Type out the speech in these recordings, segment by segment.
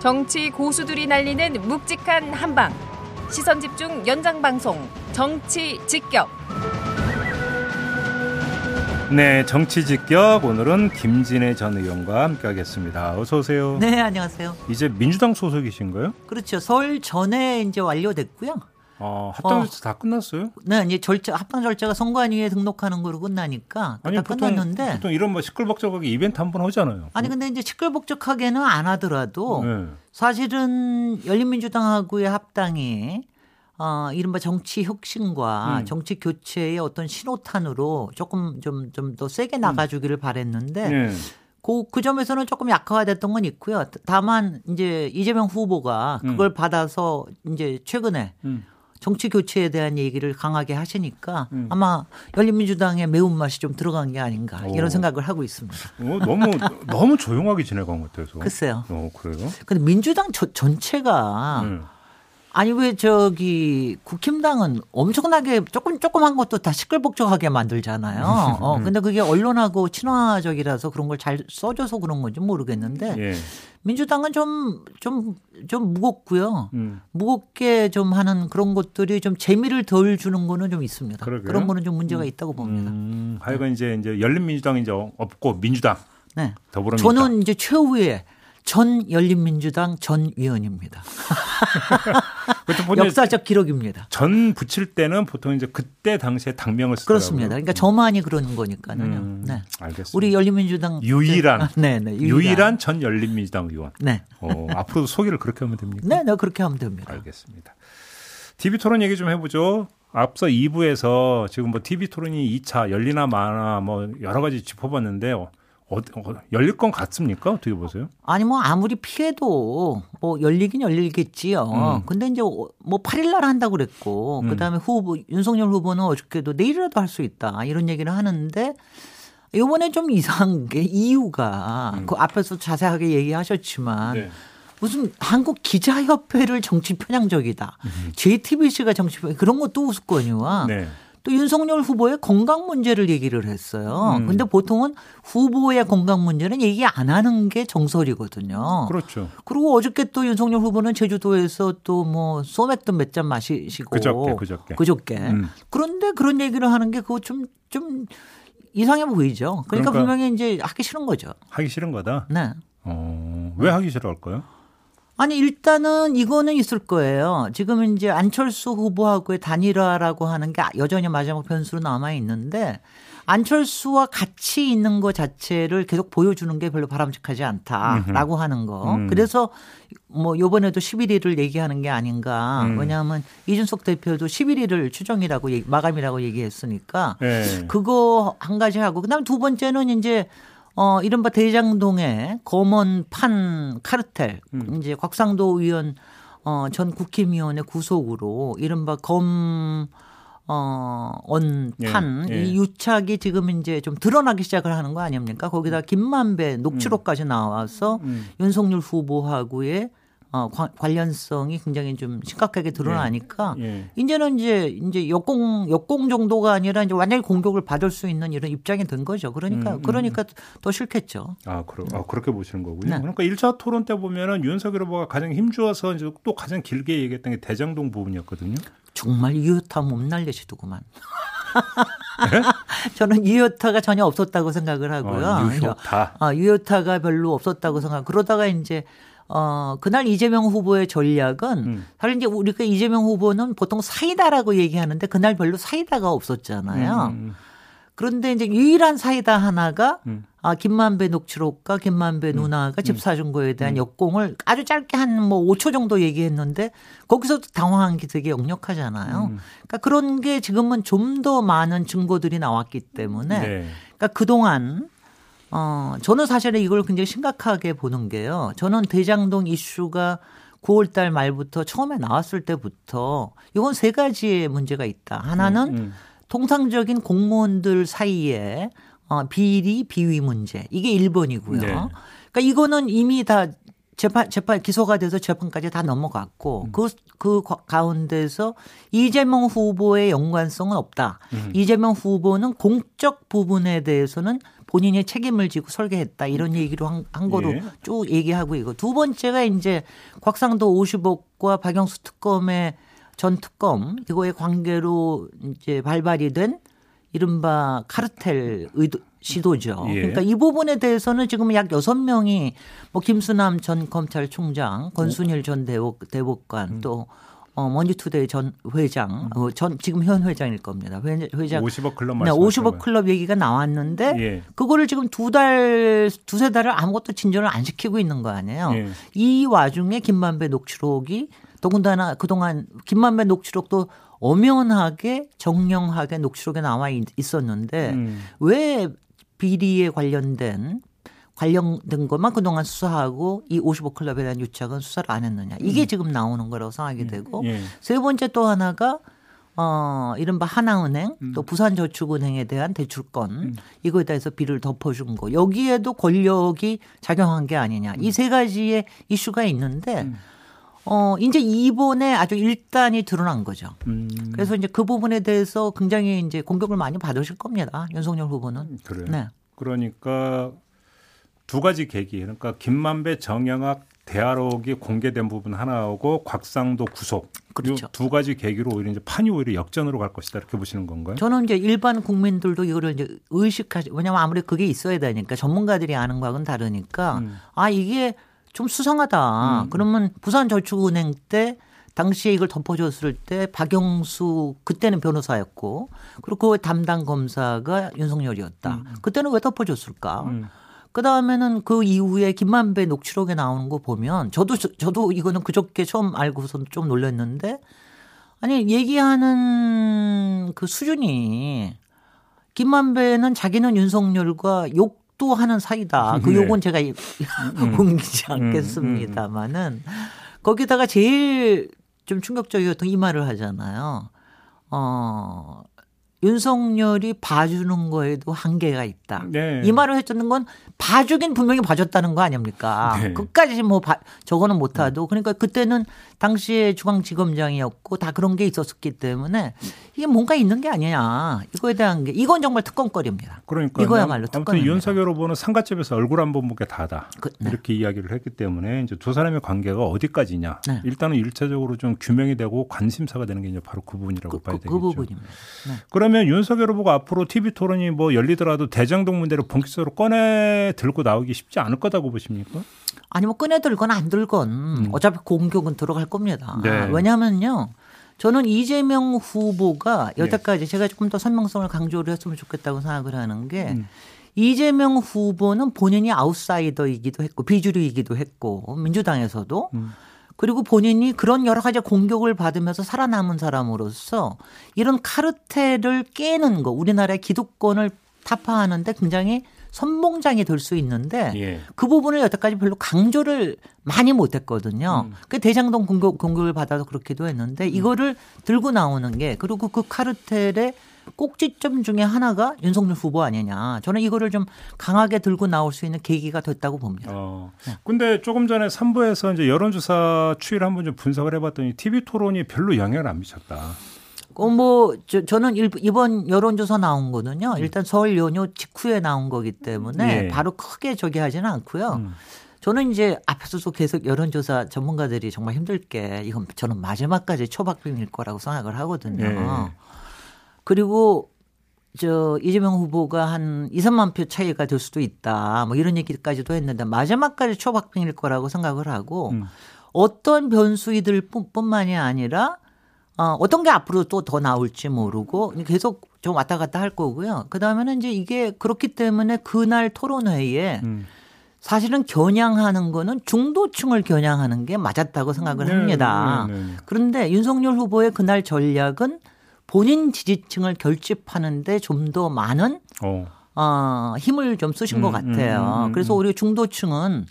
정치 고수들이 날리는 묵직한 한방. 시선 집중 연장 방송. 정치 직격. 네, 정치 직격 오늘은 김진애 전 의원과 함께하겠습니다. 어서 오세요. 네, 안녕하세요. 이제 민주당 소속이신가요? 그렇죠. 설 전에 이제 완료됐고요. 어, 합당 절차 어. 다 끝났어요? 네, 이제 절차 합당 절차가 선관위에 등록하는 거로 끝나니까 아니, 다 보통, 끝났는데 보통 이런 뭐 시끌벅적하게 이벤트 한 번 하잖아요. 아니 근데 이제 시끌벅적하게는 안 하더라도 네. 사실은 열린민주당하고의 합당이 어, 이른바 정치 혁신과 음. 정치 교체의 어떤 신호탄으로 조금 좀 좀 더 세게 나가주기를 음. 바랬는데 네. 그, 그 점에서는 조금 약화됐던 건 있고요. 다만 이제 이재명 후보가 음. 그걸 음. 받아서 이제 최근에 음. 정치 교체에 대한 얘기를 강하게 하시니까 음. 아마 열린민주당의 매운맛이 좀 들어간 게 아닌가 오. 이런 생각을 하고 있습니다. 어, 너무 너무 조용하게 지내간 것 같아서. 글쎄요. 어, 그래요? 근데 민주당 저, 전체가 음. 아니 왜 저기 국힘당은 엄청나게 조금 조그만 것도 다 시끌벅적하게 만들잖아요. 어 근데 그게 언론하고 친화적이라서 그런 걸 잘 써줘서 그런 건지 모르겠는데 예. 민주당은 좀좀 좀 무겁고요. 음. 무겁게 좀 하는 그런 것들이 좀 재미를 덜 주는 거는 좀 있습니다. 그러게요? 그런 거는 좀 문제가 음. 있다고 봅니다. 음. 하여간 네. 이제 이제 열린민주당 이제 없고 민주당. 네. 더불어민주당. 저는 이제 최후에 전 열린민주당 전 위원입니다. 역사적 기록입니다. 전 붙일 때는 보통 이제 그때 당시에 당명을 쓰더라고요. 그렇습니다. 그러니까 저만이 그러는 거니까요. 음, 네. 알겠습니다. 우리 열린민주당 유일한 아, 네, 네, 유일한. 유일한. 전 열린민주당 의원. 네. 어, 앞으로도 소개를 그렇게 하면 됩니까? 네, 네, 그렇게 하면 됩니다. 알겠습니다. TV 토론 얘기 좀 해보죠. 앞서 2부에서 지금 뭐 TV 토론이 2차 열리나 마나 뭐 여러 가지 짚어봤는데 어, 어, 열릴 건 같습니까? 어떻게 보세요? 아니 뭐 아무리 피해도 뭐 열리긴 열리겠지요. 음. 근데 이제 뭐 8일 날 한다고 그랬고 음. 그다음에 후보 윤석열 후보는 어저께도 내일이라도 할 수 있다. 이런 얘기를 하는데 이번에 좀 이상한 게 이유가 음. 그 앞에서 자세하게 얘기하셨지만 네. 무슨 한국 기자협회를 정치 편향적이다. 음. JTBC가 정치 편향 그런 것도 우스꽝이와 네. 또 윤석열 후보의 건강 문제를 얘기를 했어요. 음. 근데 보통은 후보의 건강 문제는 얘기 안 하는 게 정설이거든요. 그렇죠. 그리고 어저께 또 윤석열 후보는 제주도에서 또 뭐 소맥도 몇 잔 마시시고 그저께 그저께. 그저께. 음. 그런데 그런 얘기를 하는 게 그거 좀좀 이상해 보이죠. 그러니까, 그러니까, 분명히 이제 하기 싫은 거죠. 하기 싫은 거다. 네. 어, 왜 하기 싫어할까요? 아니 일단은 이거는 있을 거예요. 지금 이제 안철수 후보하고의 단일화라고 하는 게 여전히 마지막 변수로 남아 있는데 안철수와 같이 있는 것 자체를 계속 보여주는 게 별로 바람직하지 않다라고 음흠. 하는 거. 음. 그래서 뭐 요번에도 11일을 얘기하는 게 아닌가. 음. 왜냐하면 이준석 대표도 11일을 추정이라고 마감이라고 얘기했으니까 네. 그거 한 가지 하고 그다음 두 번째는 이제 어, 이른바 대장동의 검언 판 카르텔, 음. 이제 곽상도 의원, 어, 전 국힘의원의 구속으로 이른바 검, 어, 언, 판, 예, 예. 이 유착이 지금 이제 좀 드러나기 시작을 하는 거 아닙니까? 거기다 김만배 녹취록까지 음. 나와서 음. 윤석열 후보하고의 어, 관련성이 굉장히 좀 심각하게 드러나니까 예. 예. 이제는 이제 이제 역공 역공 정도가 아니라 이제 완전히 공격을 받을 수 있는 이런 입장이 된 거죠. 그러니까 음, 음, 그러니까 음. 더 싫겠죠. 아, 그러, 아 그렇게 보시는 거군요. 네. 그러니까 1차 토론 때 보면은 윤석열 후보가 가장 힘주어서 이제 또 가장 길게 얘기했던 게 대장동 부분이었거든요. 정말 이유타 몸 날리시더구만. 네? 저는 유효타가 전혀 없었다고 생각을 하고요. 어, 유효타. 아, 유효타가 별로 없었다고 생각. 그러다가 이제 어, 그날 이재명 후보의 전략은 음. 사실 이제 우리가 이재명 후보는 보통 사이다라고 얘기하는데 그날 별로 사이다가 없었잖아요. 음. 음, 음. 그런데 이제 유일한 사이다 하나가 음. 아, 김만배 녹취록과 김만배 음. 누나가 집 사준 거에 대한 역공을 아주 짧게 한 뭐 5초 정도 얘기했는데 거기서도 당황한 게 되게 역력하잖아요. 그러니까 그런 게 지금은 좀 더 많은 증거들이 나왔기 때문에 네. 그러니까 그동안 어, 저는 사실은 이걸 굉장히 심각하게 보는 게요. 저는 대장동 이슈가 9월 달 말부터 처음에 나왔을 때부터 이건 세 가지의 문제가 있다. 하나는 음, 음. 통상적인 공무원들 사이에 어, 비리, 비위 문제. 이게 1번이고요. 네. 그러니까 이거는 이미 다 재판, 재판, 기소가 돼서 재판까지 다 넘어갔고, 음. 그, 그 가운데서 이재명 후보의 연관성은 없다. 음. 이재명 후보는 공적 부분에 대해서는 본인이 책임을 지고 설계했다 이런 얘기로 한, 한 거로 예. 쭉 얘기하고 이거 두 번째가 이제 곽상도 50억과 박영수 특검의 전 특검 이거의 관계로 이제 발발이 된 이른바 카르텔 의도 시도죠. 예. 그러니까 이 부분에 대해서는 지금 약 여섯 명이 뭐 김수남 전 검찰총장, 권순일 전 대법, 대법관 음. 또 어, 머니투데이 전 회장, 어, 전 지금 현 회장일 겁니다. 회, 회장 50억 클럽 네, 말씀 50억 클럽 얘기가 나왔는데 예. 그거를 지금 두 달, 두세 달을 아무것도 진전을 안 시키고 있는 거 아니에요. 예. 이 와중에 김만배 녹취록이 더군다나 그동안 김만배 녹취록도 엄연하게 정령하게 녹취록에 나와 있- 있었는데 음. 왜 비리에 관련된 관련된 것만 그동안 수사하고 이 55 클럽에 대한 유착은 수사를 안 했느냐. 이게 지금 나오는 거라고 생각이 되고 예. 세 번째 또 하나가 어 이른바 하나은행 음. 또 부산저축은행에 대한 대출권 이거에 대해서 비를 덮어준 거 여기에도 권력이 작용한 게 아니냐 음. 이세 가지의 이슈가 있는데 어 이제 이번에 아주 일단이 드러난 거죠. 음. 그래서 이제 그 부분에 대해서 굉장히 이제 공격을 많이 받으실 겁니다. 윤석열 후보는. 그래요. 네. 그러니까 두 가지 계기. 그러니까 김만배 정영학 대화록이 공개된 부분 하나하고 곽상도 구속. 그렇죠. 이두 가지 계기로 오히려 이제 판이 오히려 역전으로 갈 것이다 이렇게 보시는 건가요? 저는 이제 일반 국민들도 이거를 이제 의식하지 왜냐하면 아무리 그게 있어야 되니까 전문가들이 아는 거하고는 다르니까 음. 아 이게 좀 수상하다. 그러면 부산저축은행 때 당시에 이걸 덮어줬을 때 박영수 그때는 변호사였고 그리고 그 담당 검사가 윤석열이었다. 그때는 왜 덮어줬을까? 음. 그 다음에는 그 이후에 김만배 녹취록에 나오는 거 보면 저도 저 도 이거는 그저께 처음 알고서 좀 놀랐는데 아니 얘기하는 그 수준이 김만배는 자기는 윤석열과 욕도 하는 사이다. 그 네. 욕은 제가 이- 옮기지 않겠습니다만은 거기다가 제일 좀 충격적이었던 이 말을 하잖아요. 어 윤석열이 봐주는 거에도 한계가 있다. 네. 이 말을 해주는 건 봐주긴 분명히 봐줬다는 거 아닙니까? 네. 끝까지 뭐 봐- 저거는 못하도 그러니까 그때는 당시에 중앙지검장이었고 다 그런 게 있었기 때문에 이게 뭔가 있는 게 아니냐 이거에 대한 게 이건 정말 특검거리입니다. 그러니까 이거야말로 아무튼 특검입니다. 윤석열 후보는 상가집에서 얼굴 한 번 보게 다다 그- 네. 이렇게 이야기를 했기 때문에 이제 두 사람의 관계가 어디까지냐 네. 일단은 일차적으로 좀 규명이 되고 관심사가 되는 게 이제 바로 그 부분이라고 그, 봐야 그, 되겠죠. 그 부분입니다. 네. 그러면 윤석열 후보가 앞으로 TV 토론이 뭐 열리더라도 대장동 문제를 본격적으로 꺼내 들고 나오기 쉽지 않을 거다고 보십니까? 아니 뭐 꺼내 들건 안 들건 어차피 공격은 들어갈 겁니다. 음. 네. 왜냐하면요. 저는 이재명 후보가 네. 여태까지 제가 조금 더 설명성을 강조를 했으면 좋겠다고 생각을 하는 게 음. 이재명 후보는 본인이 아웃사이더이기도 했고 비주류이기도 했고 민주당에서도 음. 그리고 본인이 그런 여러 가지 공격을 받으면서 살아남은 사람으로서 이런 카르텔을 깨는 거 우리나라의 기득권을 타파하는데 굉장히 선봉장이 될 수 있는데 예. 그 부분을 여태까지 별로 강조를 많이 못했거든요. 그 대장동 공격, 공격을 받아서 그렇기도 했는데 이거를 들고 나오는 게 그리고 그 카르텔의 꼭지점 중에 하나가 윤석열 후보 아니냐. 저는 이거를 좀 강하게 들고 나올 수 있는 계기가 됐다고 봅니다. 어. 네. 근데 조금 전에 3부에서 이제 여론조사 추이를 한번 좀 분석을 해봤더니 TV 토론이 별로 영향을 안 미쳤다. 어, 뭐, 저, 저는 일, 이번 여론조사 나온 거는요. 일단 설 연휴 직후에 나온 거기 때문에 예. 바로 크게 저기 하지는 않고요. 음. 저는 이제 앞에서도 계속 여론조사 전문가들이 정말 힘들게 이건 저는 마지막까지 초박빙일 거라고 생각을 하거든요. 예. 그리고 저 이재명 후보가 한 2, 3만 표 차이가 될 수도 있다. 뭐 이런 얘기까지도 했는데 마지막까지 초박빙일 거라고 생각을 하고 음. 어떤 변수이들 뿐- 뿐만이 아니라 어, 어떤 게 앞으로 또 더 나올지 모르고 계속 좀 왔다 갔다 할 거고요. 그 다음에는 이제 이게 그렇기 때문에 그날 토론회에 음. 사실은 겨냥하는 거는 중도층을 겨냥하는 게 맞았다고 생각을 네, 합니다. 네, 네, 네. 그런데 윤석열 후보의 그날 전략은 본인 지지층을 결집하는데 좀 더 많은 어. 어, 힘을 좀 쓰신 음, 것 같아요. 음, 음, 음, 그래서 우리 중도층은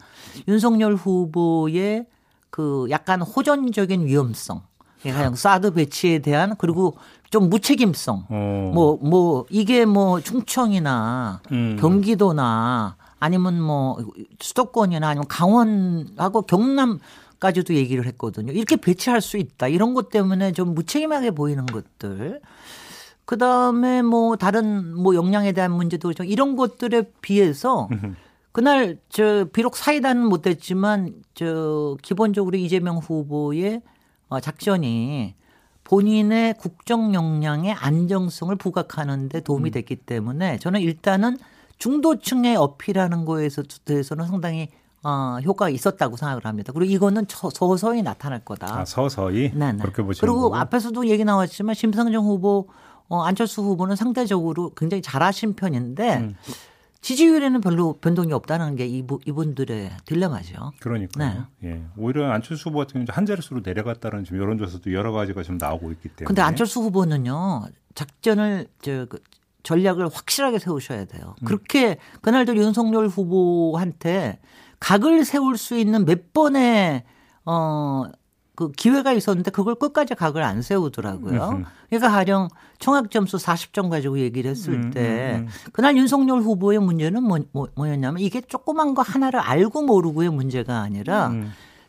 윤석열 후보의 그 약간 호전적인 위험성, 그냥 사드 배치에 대한 그리고 좀 무책임성, 어. 뭐, 뭐, 이게 뭐 충청이나 음. 경기도나 아니면 뭐 수도권이나 아니면 강원하고 경남 까지도 얘기를 했거든요. 이렇게 배치할 수 있다. 이런 것 때문에 좀 무책임하게 보이는 것들. 그 다음에 뭐 다른 뭐 역량에 대한 문제도 그렇죠. 이런 것들에 비해서 그날 저 비록 사이다는 못했지만 저 기본적으로 이재명 후보의 어, 작전이 본인의 국정 역량의 안정성을 부각하는데 도움이 됐기 때문에 저는 일단은 중도층에 어필하는 거에서 대해서는 상당히 어, 효과가 있었다고 생각을 합니다. 그리고 이거는 서서히 나타날 거다. 아, 서서히 네네. 네. 그렇게 보시는 그리고 거고. 앞에서도 얘기 나왔지만 심상정 후보, 어, 안철수 후보는 상대적으로 굉장히 잘하신 편인데 음. 지지율에는 별로 변동이 없다는 게 이분, 이분들의 딜레마죠. 그러니까요. 네. 예. 오히려 안철수 후보 같은 경우는 한 자릿수로 내려갔다는 지금 여론조사도 여러 가지가 지금 나오고 있기 때문에. 근데 안철수 후보는요, 작전을, 저, 그 전략을 확실하게 세우셔야 돼요. 음. 그렇게 그날도 윤석열 후보한테 각을 세울 수 있는 몇 번의 어, 그 기회가 있었는데 그걸 끝까지 각을 안 세우더라고요. 그러니까 가령 총학 점수 40점 가지고 얘기를 했을 음, 때 음, 음. 그날 윤석열 후보의 문제는 뭐, 뭐, 였냐면 이게 조그만 거 하나를 알고 모르고의 문제가 아니라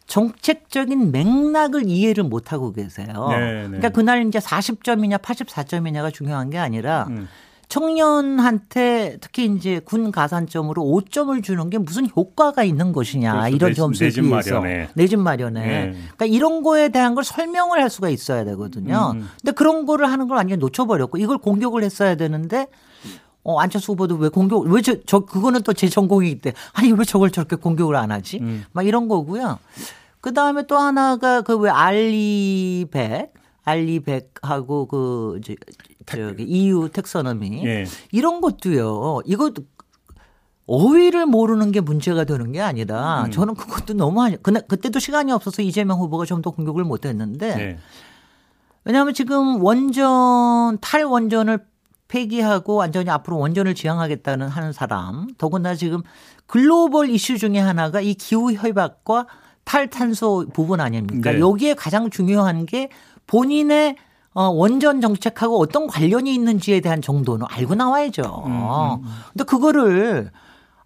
정책적인 맥락을 이해를 못 하고 계세요. 네, 네. 그러니까 그날 이제 40점이냐 84점이냐가 중요한 게 아니라 음. 청년한테 특히 이제 군 가산점으로 5점을 주는 게 무슨 효과가 있는 것이냐 그렇죠. 이런 점수에 내 비해서 내집 마련에 네. 그러니까 이런 거에 대한 걸 설명을 할 수가 있어야 되거든요. 음. 근데 그런 거를 하는 걸 완전히 놓쳐버렸고 이걸 공격을 했어야 되는데 어, 안철수 후보도 왜 공격, 왜 저, 저, 그거는 또 제 전공이기 때문에, 아니, 왜 저걸 저렇게 공격을 안 하지? 음. 막 이런 거고요. 그 다음에 또 하나가 그 왜 알리백, 알리백하고 그, 이제 저기 EU 텍서너미 예. 이런 것도요. 이것도 어휘를 모르는 게 문제가 되는 게 아니라 음. 저는 그것도 너무 하니 그날 그때도 시간이 없어서 이재명 후보가 좀 더 공격을 못 했는데 네. 왜냐하면 지금 원전 탈원전을 폐기하고 완전히 앞으로 원전을 지향하겠다는 하는 사람 더구나 지금 글로벌 이슈 중에 하나가 이 기후 협약과 탈탄소 부분 아닙니까? 네. 여기에 가장 중요한 게 본인의 어, 원전 정책하고 어떤 관련이 있는지에 대한 정도는 알고 나와야죠. 음, 음, 음. 근데 그거를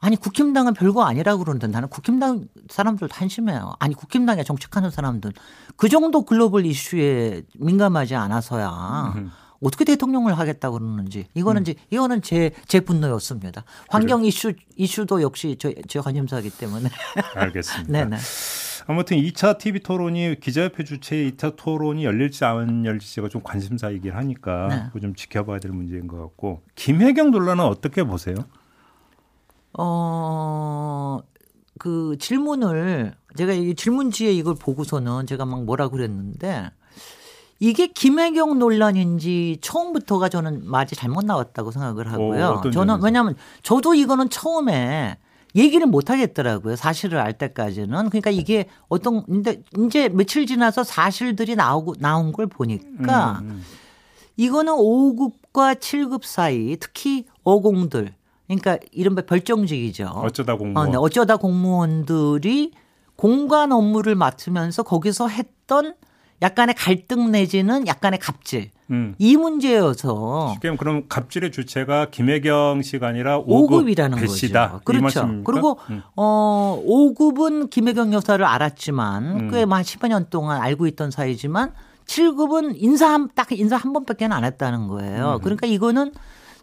아니 국힘당은 별거 아니라고 그러는데 나는 국힘당 사람들도 한심해요. 아니 국힘당에 정책하는 사람들 그 정도 글로벌 이슈에 민감하지 않아서야 음. 어떻게 대통령을 하겠다고 그러는지 이거는 음. 이제 이거는 제 제 분노였습니다. 환경 그래. 이슈 이슈도 역시 저, 제 관심사이기 때문에 알겠습니다. 네네. 아무튼 2차 TV 토론이 기자협회 주최의 2차 토론이 열릴지 안 열릴지가 좀 관심사이긴 하니까 네. 그거 좀 지켜봐야 될 문제인 것 같고 김혜경 논란은 어떻게 보세요? 어, 그 질문을 제가 이 질문지에 이걸 보고서는 제가 막 뭐라 그랬는데 이게 김혜경 논란인지 처음부터가 저는 말이 잘못 나왔다고 생각을 하고요. 오, 저는 왜냐하면 저도 이거는 처음에 얘기를 못 하겠더라고요. 사실을 알 때까지는. 그러니까 이게 어떤 근데 이제 며칠 지나서 사실들이 나오고 나온 걸 보니까 음, 음. 이거는 5급과 7급 사이 특히 어공들 그러니까 이른바 별정직이죠. 어쩌다 공무원. 어, 네. 어쩌다 공무원들이 공간 업무를 맡으면서 거기서 했던 약간의 갈등 내지는 약간의 갑질. 음. 이 문제여서. 지금 그럼 갑질의 주체가 김혜경 씨가 아니라 5급 이라는 배시다. 거죠. 그렇죠. 그리고 음. 어 5급은 김혜경 여사를 알았지만 음. 꽤만 10여 년 동안 알고 있던 사이지만 7급은 인사 한, 딱 인사 한 번밖에 안 했다는 거예요. 음. 그러니까 이거는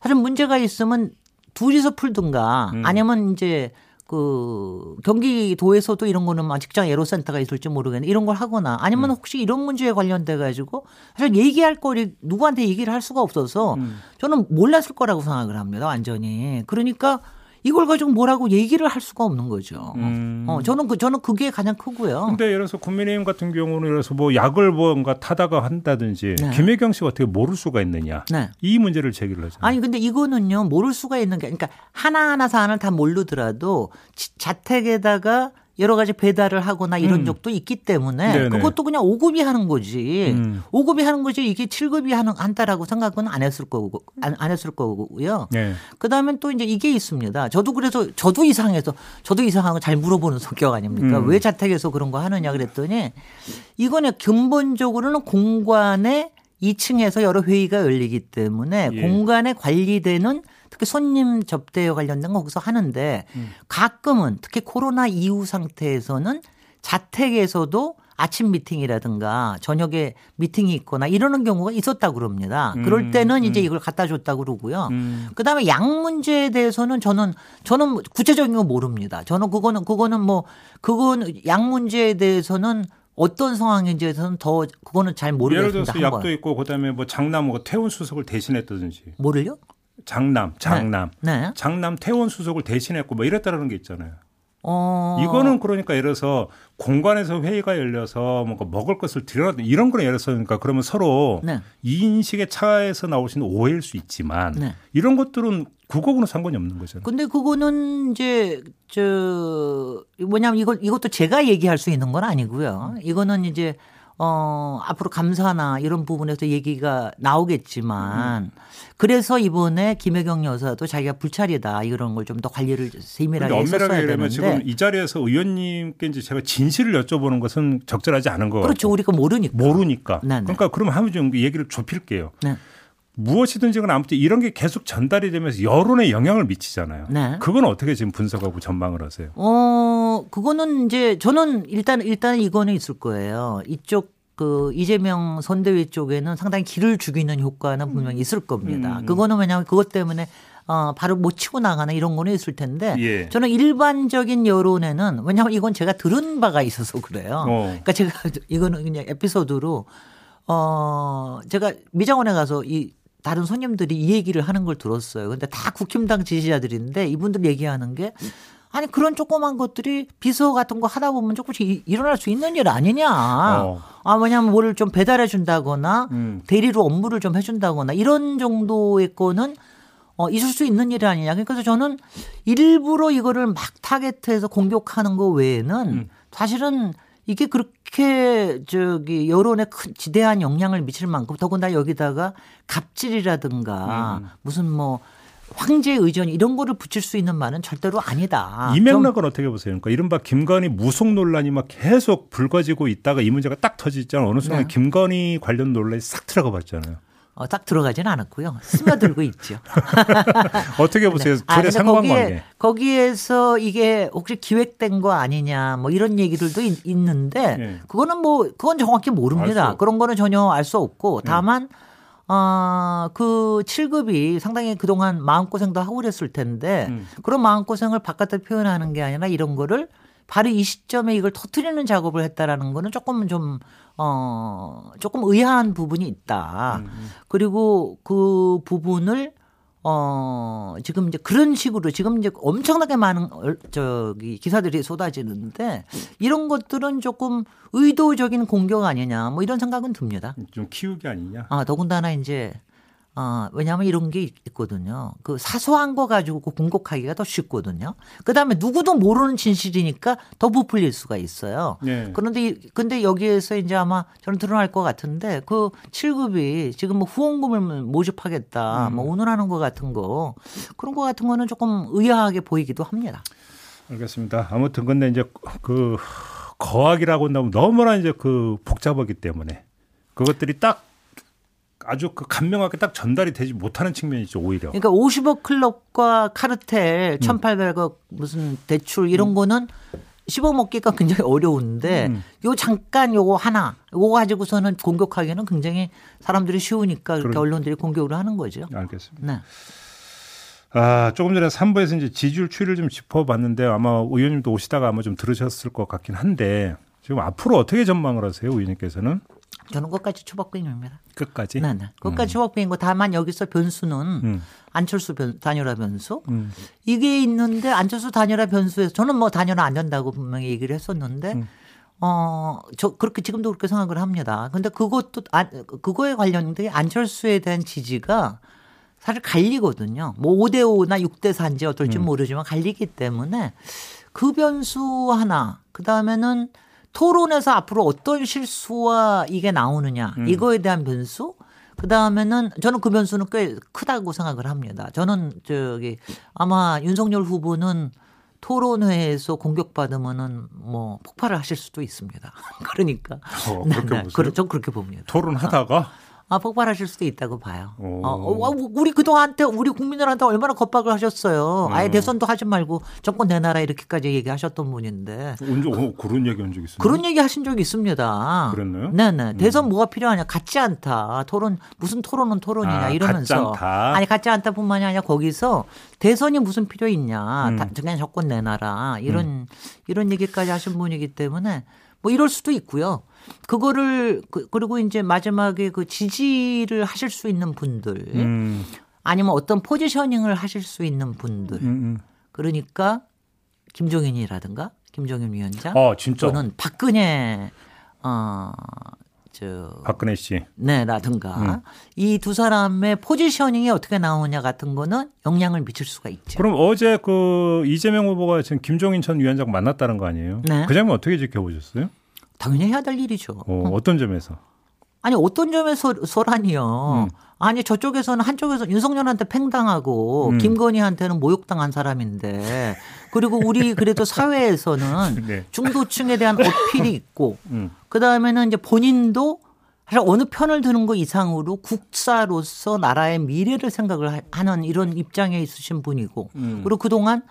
사실 문제가 있으면 둘이서 풀든가 음. 아니면 이제 그 경기도에서도 이런 거는 막 직장 에로센터가 있을지 모르겠는데 이런 걸 하거나 아니면 음. 혹시 이런 문제에 관련돼 가지고 사실 얘기할 거리 누구한테 얘기를 할 수가 없어서 음. 저는 몰랐을 거라고 생각을 합니다 완전히 그러니까 이걸 가지고 뭐라고 얘기를 할 수가 없는 거죠. 음. 어, 저는 그 저는 그게 가장 크고요. 근데 예를 들어서 국민의힘 같은 경우는 예를 들어서 뭐 약을 뭔가 타다가 한다든지 네. 김혜경 씨가 어떻게 모를 수가 있느냐. 네. 이 문제를 제기를 하잖아요. 아니 근데 이거는요 모를 수가 있는 게 그러니까 하나 하나 사안을 다 모르더라도 자택에다가 여러 가지 배달을 하거나 이런 음. 적도 있기 때문에 네네. 그것도 그냥 5급이 하는 거지. 음. 5급이 하는 거지 이게 7급이 하는 한다라고 생각은 안 했을 거고 안, 안 했을 거고요. 네. 그다음에 또 이제 이게 있습니다. 저도 그래서 저도 이상해서 저도 이상한 거잘 물어보는 성격 아닙니까? 음. 왜 자택에서 그런 거 하느냐 그랬더니 이거는 근본적으로는 공간에 2층에서 여러 회의가 열리기 때문에 예. 공간에 관리되는 특히 손님 접대에 관련된 거 거기서 하는데 음. 가끔은 특히 코로나 이후 상태에서는 자택에서도 아침 미팅이라든가 저녁에 미팅이 있거나 이러는 경우가 있었다고 그럽니다. 음, 그럴 때는 이제 음. 이걸 갖다 줬다고 그러고요. 음. 그다음에 약 문제에 대해서는 저는 저는 구체적인 건 모릅니다. 저는 그거는 그거는 뭐 그건 약 문제에 대해서는 어떤 상황인지에 대해서는 더 그거는 잘 예를 모르겠습니다. 들어서 약도. 있고 그다음에 뭐 장남 뭐 태원 수석을 대신했다든지 뭐를요? 장남 장남 네. 장남 태원 수석을 대신했고 뭐 이랬다라는 게 있잖아요. 어. 이거는 그러니까 예를 들어서 공간에서 회의가 열려서 뭔가 먹을 것을 드려라 이런 거는 예를 들어서 그러니까 그러면 서로 네. 이 인식의 차에서 나올 수 있는 오해일 수 있지만 네. 이런 것들은 그거하고는 상관이 없는 거잖아요. 근데 그거는 이제 저 뭐냐면 이걸 이것도 제가 얘기할 수 있는 건 아니고요. 이거는 이제 어 앞으로 감사나 이런 부분에서 얘기가 나오겠지만 그래서 이번에 김혜경 여사도 자기가 불찰이다 이런 걸 좀 더 관리를 세밀하게 근데 엄밀하게 얘기하면 지금 이 자리에서 의원님께 이제 제가 진실을 여쭤보는 것은 적절하지 않은 거 그렇죠 우리가 모르니까 모르니까. 네, 네. 그러니까 그러면 한번 좀 얘기를 좁힐게요. 네. 무엇이든지 간 아무튼 이런 게 계속 전달이 되면서 여론에 영향을 미치잖아요. 네. 그건 어떻게 지금 분석하고 전망을 하세요? 어, 그거는 이제 저는 일단 일단 이거는 있을 거예요. 이쪽 그 이재명 선대위 쪽에는 상당히 길을 죽이는 효과는 분명히 있을 겁니다. 음. 그거는 왜냐하면 그것 때문에 어, 바로 못 치고 나가는 이런 거는 있을 텐데 예. 저는 일반적인 여론에는 왜냐하면 이건 제가 들은 바가 있어서 그래요. 어. 그러니까 제가 이거는 그냥 에피소드로 어 제가 미장원에 가서 이 다른 손님들이 이 얘기를 하는 걸 들었어요. 근데 다 국힘당 지지자들인데 이분들 얘기하는 게 아니 그런 조그만 것들이 비서 같은 거 하다 보면 조금씩 이- 일어날 수 있는 일 아니냐. 어. 아 왜냐하면 뭐를 좀 배달해 준다거나 음. 대리로 업무를 좀 해준다거나 이런 정도의 거는 어, 있을 수 있는 일이 아니냐. 그러니까 저는 일부러 이거를 막 타겟해서 공격하는 거 외에는 음. 사실은 이게 그렇게 저기 여론에 큰 지대한 영향을 미칠 만큼 더군다나 여기다가 갑질이라든가 음. 무슨 뭐 황제 의전 이런 거를 붙일 수 있는 말은 절대로 아니다. 이좀 맥락은 어떻게 보세요? 그러니까 이른바 김건희 무속 논란이 막 계속 불거지고 있다가 이 문제가 딱 터지잖아요. 어느 순간 네. 김건희 관련 논란이 싹 들어가 봤잖아요. 어, 딱 들어가지는 않았고요. 스며들고 있죠. 어떻게 보세요? 아, 둘의 상관관계. 거기에, 거기에 서 이게 혹시 기획된 거 아니냐 뭐 이런 얘기들도 있, 는데 예. 그거는 뭐 그건 정확히 모릅니다. 없- 그런 거는 전혀 알 수 없고 다만 어, 그 7급이 상당히 그동안 마음고생도 하고 그랬을 텐데 음. 그런 마음고생을 바깥에 표현하는 게 아니라 이런 거를 바로 이 시점에 이걸 터트리는 작업을 했다라는 거는 조금 좀, 어, 조금 의아한 부분이 있다. 음, 그리고 그 부분을 어, 지금 이제 그런 식으로 지금 이제 엄청나게 많은 얼- 저기 기사들이 쏟아지는데 이런 것들은 조금 의도적인 공격 아니냐 뭐 이런 생각은 듭니다. 좀 키우기 아니냐? 아, 더군다나 이제 아, 왜냐하면 이런 게 있거든요. 그 사소한 거 가지고 그 공격하기가 더 쉽거든요. 그 다음에 누구도 모르는 진실이니까 더 부풀릴 수가 있어요. 네. 그런데 이- 근데 여기에서 이제 아마 저는 드러날 것 같은데 그 7급이 지금 뭐 후원금을 모집하겠다, 음. 뭐 운운하는 것 같은 거 그런 거 같은 거는 조금 의아하게 보이기도 합니다. 알겠습니다. 아무튼 근데 이제 그 거학이라고 한다면 너무나 이제 그 복잡하기 때문에 그것들이 딱 아주 그 간명하게 딱 전달이 되지 못하는 측면이 있죠 오히려. 그러니까 50억 클럽과 카르텔, 음. 1,800억 무슨 대출 이런 거는 씹어 먹기가 굉장히 어려운데 음. 요 잠깐 요거 하나 요거 가지고서는 공격하기는 굉장히 사람들이 쉬우니까 그렇게 그러- 언론들이 공격을 하는 거죠. 알겠습니다. 네. 아 조금 전에 3부에서 이제 지지율 추이를 좀 짚어봤는데 아마 의원님도 오시다가 아마 좀 들으셨을 것 같긴 한데 지금 앞으로 어떻게 전망을 하세요 의원님께서는 저는 끝까지 초박빙입니다. 끝까지? 네, 네. 끝까지 초박빙이고 다만 여기서 변수는 음. 안철수 변, 단일화 변수 음. 이게 있는데 안철수 단일화 변수에서 저는 뭐 단일화 안 된다고 분명히 얘기를 했었는데 음. 어, 저 그렇게 지금도 그렇게 생각을 합니다. 근데 그것도 안, 그거에 관련된 안철수에 대한 지지가 사실 갈리거든요. 뭐 5대 5나 6대 4인지 어떨지 음. 모르지만 갈리기 때문에 그 변수 하나 그다음에는 토론에서 앞으로 어떤 실수와 이게 나오느냐 음. 이거에 대한 변수 그 다음에는 저는 그 변수는 꽤 크다고 생각을 합니다. 저는 저기 아마 윤석열 후보는 토론회에서 공격받으면은 뭐 폭발을 하실 수도 있습니다. 그러니까 어, 그렇게 보세요? 그래, 전 그렇게 봅니다. 토론하다가 아, 폭발하실 수도 있다고 봐요. 오. 어, 어, 우리 그동안한테 우리 국민들한테 얼마나 겁박을 하셨어요. 아예 음. 대선도 하지 말고 정권 내놔라 이렇게까지 얘기하셨던 분인데 언제 어, 그런 얘기 한 적 있어요? 그런 얘기 하신 적이 있습니다. 그랬나요? 네네. 대선 뭐가 필요하냐? 같지 않다. 토론 무슨 토론은 토론이냐 아, 이러면서 같지 않다. 아니 같지 않다뿐만이 아니라 거기서 대선이 무슨 필요 있냐? 음. 다, 그냥 정권 내놔라 이런 이런 얘기까지 하신 분이기 때문에 뭐 이럴 수도 있고요. 그거를 그, 그리고 이제 마지막에 그 지지를 하실 수 있는 분들 음, 아니면 어떤 포지셔닝을 하실 수 있는 분들 음, 음. 그러니까 김종인이라든가 김종인 위원장 아 진짜 또는 박근혜 어 저 박근혜 씨. 네 라든가 음. 이두 사람의 포지셔닝이 어떻게 나오냐 같은 거는 영향을 미칠 수가 있죠. 그럼 어제 그 이재명 후보가 지금 김종인 전 위원장 만났다는 거 아니에요? 네. 그 장면 어떻게 지켜보셨어요? 당연히 해야 될 일이죠. 어, 어떤 점에서? 아니 어떤 점에서 소란이요. 음. 아니 저쪽에서는 한쪽에서 윤석열한테 팽당하고 음. 김건희한테는 모욕당한 사람인데 그리고 우리 그래도 사회에서는 네. 중도층에 대한 어필이 있고 음. 그 다음에는 이제 본인도 사실 어느 편을 드는 거 이상으로 국사로서 나라의 미래를 생각을 하- 하는 이런 입장에 있으신 분이고 음. 그리고 그동안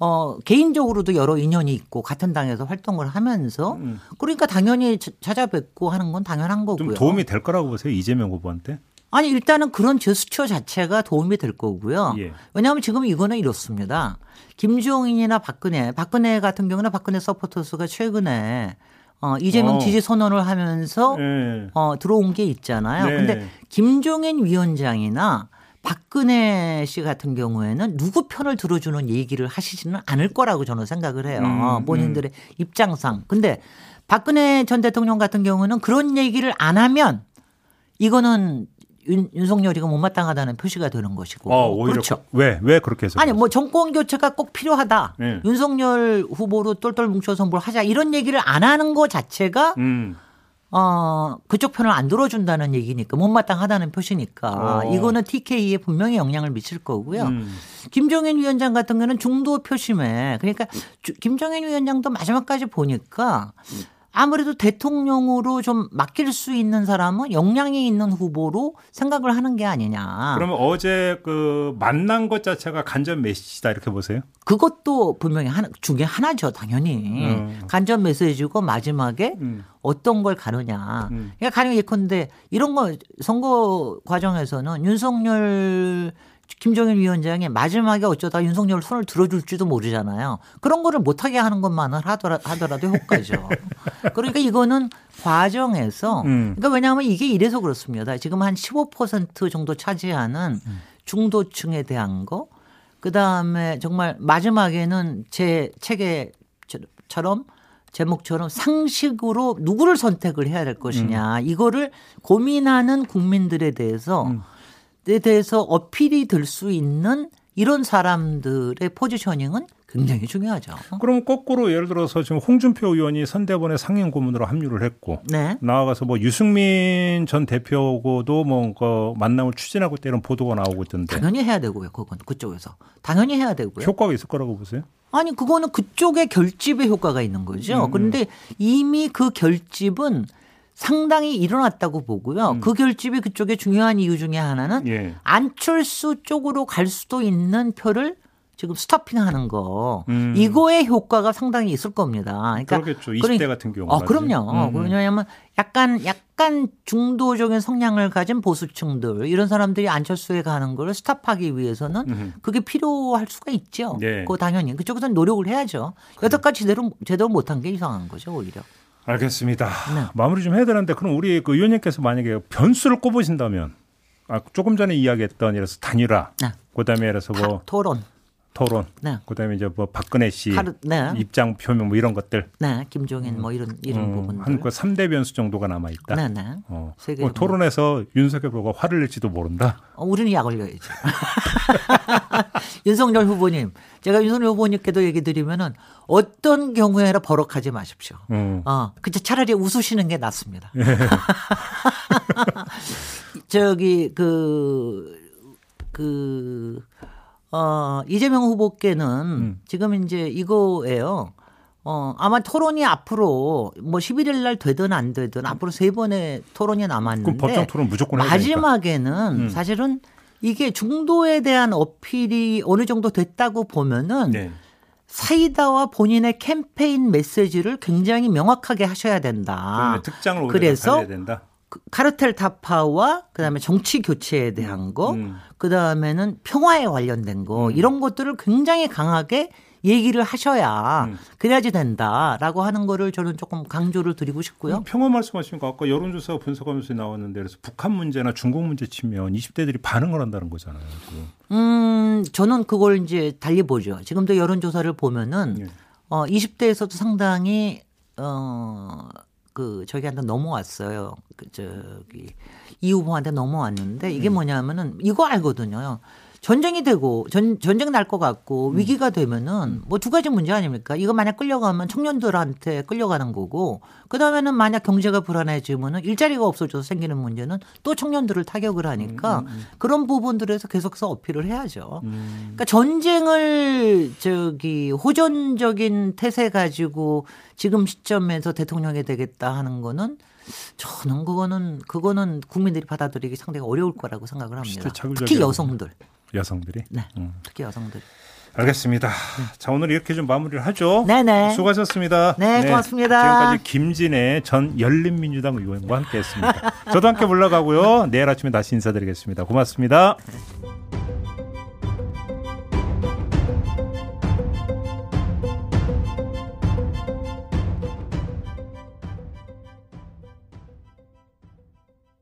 어, 개인적으로도 여러 인연이 있고 같은 당에서 활동을 하면서 음. 그러니까 당연히 자- 찾아뵙고 하는 건 당연한 좀 거고요. 도움이 될 거라고 보세요 이재명 후보한테? 아니 일단은 그런 제스처 자체가 도움이 될 거고요. 예. 왜냐하면 지금 이거는 이렇습니다. 김종인이나 박근혜, 박근혜 같은 경우는 박근혜 서포터스가 최근에 어, 이재명 어. 지지 선언을 하면서 예. 어, 들어온 게 있잖아요. 네. 근데 김종인 위원장이나 박근혜 씨 같은 경우에는 누구 편을 들어주는 얘기를 하시지는 않을 거라고 저는 생각을 해요. 음, 본인들의 입장상. 근데 박근혜 전 대통령 같은 경우는 그런 얘기를 안 하면 이거는 윤, 윤석열이가 못마땅하다는 표시가 되는 것이고. 어, 그렇죠. 그- 왜? 왜 그렇게 해서? 아니 뭐 정권 교체가 꼭 필요하다. 네. 윤석열 후보로 똘똘 뭉쳐서 뭘 하자 이런 얘기를 안 하는 것 자체가 음. 어 그쪽 편을 안 들어준다는 얘기니까 못마땅하다는 표시니까 어. 이거는 TK에 분명히 영향을 미칠 거고요. 음. 김종인 위원장 같은 경우는 중도 표심에 그러니까 주- 김종인 위원장도 마지막까지 보니까 아무래도 대통령으로 좀 맡길 수 있는 사람은 역량이 있는 후보로 생각을 하는 게 아니냐. 그러면 어제 그 만난 것 자체가 간접 메시지다 이렇게 보세요? 그것도 분명히 하나 중에 하나죠, 당연히. 음. 간접 메시지고 마지막에 음. 어떤 걸 가느냐. 음. 그러니까 가령 예컨대 이런 거 선거 과정에서는 윤석열 김정일 위원장이 마지막에 어쩌다 윤석열 손을 들어줄지도 모르잖아요. 그런 거를 못하게 하는 것만은 하더라, 하더라도 효과죠. 그러니까 이거는 과정에서 음. 그러니까 왜냐하면 이게 이래서 그렇습니다. 지금 한 15% 정도 차지하는 중도층에 대한 거, 그 다음에 정말 마지막에는 제 책에처럼 제목처럼 상식으로 누구를 선택을 해야 될 것이냐 이거를 고민하는 국민들에 대해서 음. 에 대해서 어필이 될 수 있는 이런 사람들의 포지셔닝은 굉장히 중요하죠. 그럼 거꾸로 예를 들어서 지금 홍준표 의원이 선대본의 상임 고문으로 합류를 했고 네. 나아가서 뭐 유승민 전 대표하고도 뭔가 만남을 추진하고 있다 이런 보도가 나오고 있던데 당연히 해야 되고요. 그건 그쪽에서 당연히 해야 되고요. 효과가 있을 거라고 보세요? 아니 그거는 그쪽의 결집의 효과가 있는 거죠. 음. 그런데 이미 그 결집은 상당히 일어났다고 보고요. 음. 그 결집이 그쪽의 중요한 이유 중에 하나는 예. 안철수 쪽으로 갈 수도 있는 표를 지금 스토핑하는 거 음. 이거의 효과가 상당히 있을 겁니다. 그러니까 그러겠죠. 20대 그러니- 같은 경우. 어, 그럼요. 음. 왜냐하면 약간 약간 중도적인 성향을 가진 보수층들 이런 사람들이 안철수에 가는 걸 스탑하기 위해서는 음. 그게 필요할 수가 있죠. 네. 그거 당연히 그쪽에서는 노력을 해야죠. 여태까지 제대로 제대로 못한 게 이상한 거죠 오히려. 알겠습니다. 네. 마무리 좀 해야 되는데 그럼 우리 그 의원님께서 만약에 변수를 꼽으신다면 아, 조금 전에 이야기했던 예를 들어서 단일화, 네. 그다음에 예를 들어서 뭐 타- 토론. 토론, 네. 그다음에 이제 뭐 박근혜 씨 카르, 네. 입장 표명 뭐 이런 것들 네. 김종인 뭐 이런 이런 부분들. 한그 3대 변수 정도가 남아 있다. 네, 네. 어. 세계 뭐 토론에서 윤석열 후보가 화를 낼지도 모른다. 어, 우리는 약 올려야죠. 윤석열 후보님, 제가 윤석열 후보님께도 얘기 드리면은 어떤 경우에라 버럭하지 마십시오. 음. 어, 그저 차라리 웃으시는 게 낫습니다. 저기 그, 그, 어, 이재명 후보께는 음. 지금 이제 이거예요. 어, 아마 토론이 앞으로 뭐 11일 날 되든 안 되든 앞으로 세 번의 토론이 남았는데 법정 토론 무조건. 마지막에는 음. 사실은 이게 중도에 대한 어필이 어느 정도 됐다고 보면은 네. 사이다와 본인의 캠페인 메시지를 굉장히 명확하게 하셔야 된다. 특장을 그래서 된다. 그 카르텔 타파와 그다음에 정치 교체에 대한 거, 음. 그다음에는 평화에 관련된 거 이런 것들을 굉장히 강하게 얘기를 하셔야 음. 그래야지 된다라고 하는 거를 저는 조금 강조를 드리고 싶고요. 평화 말씀하시니까 아까 여론조사 분석하면서 나왔는데 그래서 북한 문제나 중국 문제 치면 20대들이 반응을 한다는 거잖아요. 지금. 음, 저는 그걸 이제 달리 보죠. 지금도 여론조사를 보면은 예. 어 20대에서도 상당히 어 그 저기한테 넘어왔어요. 그 저기 이 후보한테 넘어왔는데 이게 음. 뭐냐면은 이거 알거든요. 전쟁이 되고 전 전쟁 날 것 같고 음. 위기가 되면은 뭐 두 가지 문제 아닙니까? 이거 만약 끌려가면 청년들한테 끌려가는 거고 그 다음에는 만약 경제가 불안해지면은 일자리가 없어져서 생기는 문제는 또 청년들을 타격을 하니까 그런 부분들에서 계속해서 어필을 해야죠. 음. 그러니까 전쟁을 저기 호전적인 태세 가지고 지금 시점에서 대통령이 되겠다 하는 거는 저는 그거는 그거는 국민들이 받아들이기 상당히 어려울 거라고 생각을 합니다. 특히 여성들. 여성들이. 네. 음. 특히 여성들. 알겠습니다. 자 오늘 이렇게 좀 마무리를 하죠. 네네. 수고하셨습니다. 네, 고맙습니다. 지금까지 김진애 전 열린민주당 의원과 함께 했습니다. 저도 함께 물러가고요. 내일 아침에 다시 인사드리겠습니다. 고맙습니다.